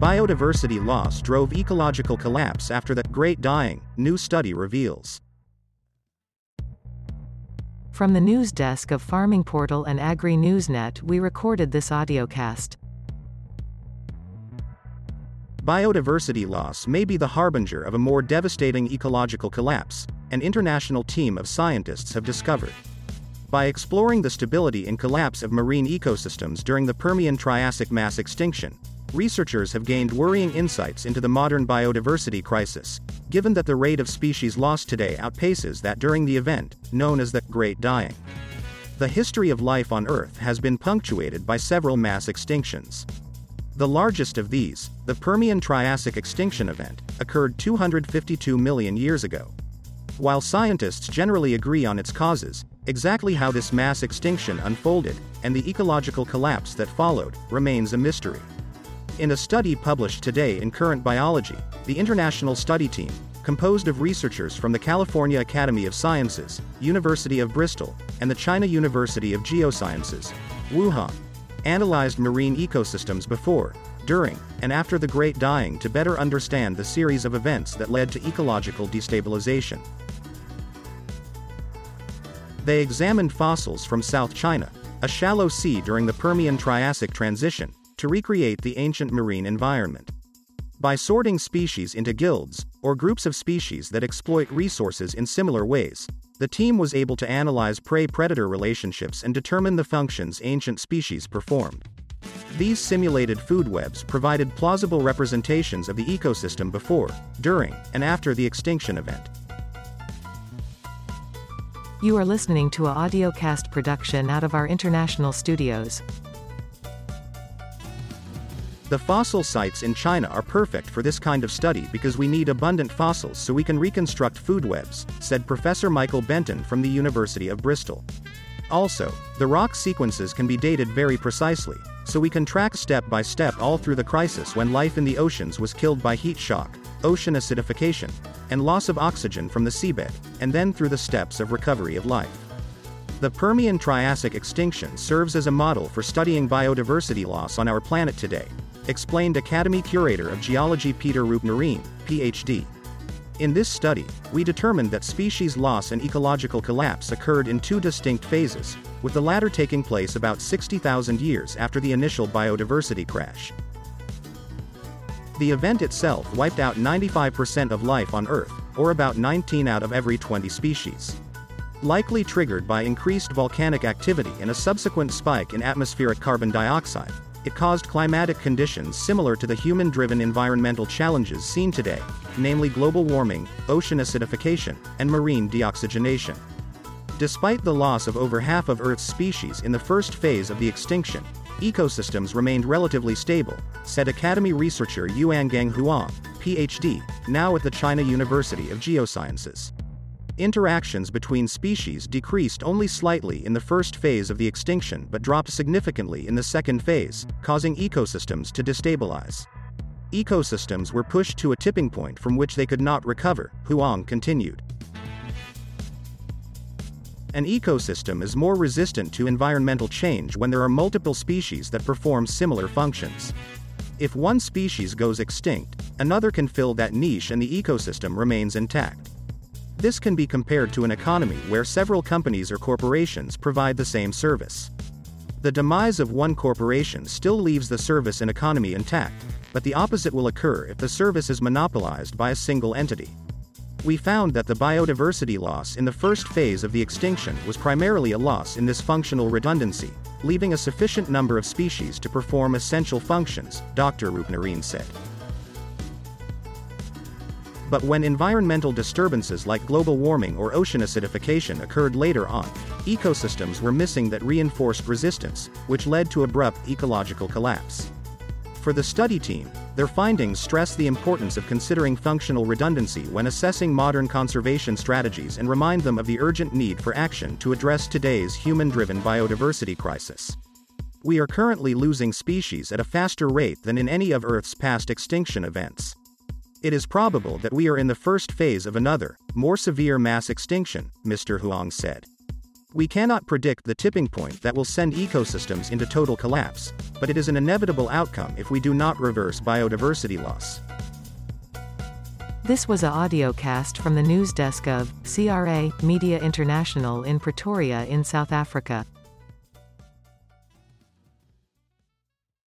Biodiversity loss drove ecological collapse after the Great Dying, new study reveals. From the news desk of Farming Portal and Agri Newsnet, we recorded this audiocast. Biodiversity loss may be the harbinger of a more devastating ecological collapse, an international team of scientists have discovered. By exploring the stability and collapse of marine ecosystems during the Permian Triassic mass extinction, researchers have gained worrying insights into the modern biodiversity crisis, given that the rate of species loss today outpaces that during the event, known as the Great Dying. The history of life on Earth has been punctuated by several mass extinctions. The largest of these, the Permian Triassic extinction event, occurred 252 million years ago. While scientists generally agree on its causes, exactly how this mass extinction unfolded, and the ecological collapse that followed, remains a mystery. In a study published today in Current Biology, the international study team, composed of researchers from the California Academy of Sciences, University of Bristol, and the China University of Geosciences, Wuhan, analyzed marine ecosystems before, during, and after the Great Dying to better understand the series of events that led to ecological destabilization. They examined fossils from South China, a shallow sea during the Permian Triassic transition, to recreate the ancient marine environment. By sorting species into guilds, or groups of species that exploit resources in similar ways, the team was able to analyze prey predator relationships and determine the functions ancient species performed. These simulated food webs provided plausible representations of the ecosystem before, during, and after the extinction event. You are listening to a audiocast production out of our international studios. The fossil sites in China are perfect for this kind of study because we need abundant fossils so we can reconstruct food webs, said Professor Michael Benton from the University of Bristol. Also, the rock sequences can be dated very precisely, so we can track step by step all through the crisis when life in the oceans was killed by heat shock, ocean acidification, and loss of oxygen from the seabed, and then through the steps of recovery of life. The Permian Triassic extinction serves as a model for studying biodiversity loss on our planet today, explained Academy Curator of Geology Peter Roopnarine, PhD. In this study, we determined that species loss and ecological collapse occurred in two distinct phases, with the latter taking place about 60,000 years after the initial biodiversity crash. The event itself wiped out 95% of life on Earth, or about 19 out of every 20 species. Likely triggered by increased volcanic activity and a subsequent spike in atmospheric carbon dioxide, it caused climatic conditions similar to the human-driven environmental challenges seen today, namely global warming, ocean acidification, and marine deoxygenation. Despite the loss of over half of Earth's species in the first phase of the extinction, ecosystems remained relatively stable, said Academy researcher Yuangeng Huang, PhD, now at the China University of Geosciences. Interactions between species decreased only slightly in the first phase of the extinction but dropped significantly in the second phase, causing ecosystems to destabilize. Ecosystems were pushed to a tipping point from which they could not recover, Huang continued. An ecosystem is more resistant to environmental change when there are multiple species that perform similar functions. If one species goes extinct, another can fill that niche and the ecosystem remains intact. This can be compared to an economy where several companies or corporations provide the same service. The demise of one corporation still leaves the service and economy intact, but the opposite will occur if the service is monopolized by a single entity. We found that the biodiversity loss in the first phase of the extinction was primarily a loss in this functional redundancy, leaving a sufficient number of species to perform essential functions, Dr. Roopnarine said. But when environmental disturbances like global warming or ocean acidification occurred later on, ecosystems were missing that reinforced resistance, which led to abrupt ecological collapse. For the study team, their findings stress the importance of considering functional redundancy when assessing modern conservation strategies and remind them of the urgent need for action to address today's human-driven biodiversity crisis. We are currently losing species at a faster rate than in any of Earth's past extinction events. It is probable that we are in the first phase of another, more severe mass extinction, Mr. Huang said. We cannot predict the tipping point that will send ecosystems into total collapse, but it is an inevitable outcome if we do not reverse biodiversity loss. This was a audio cast from the news desk of CRA Media International in Pretoria in South Africa.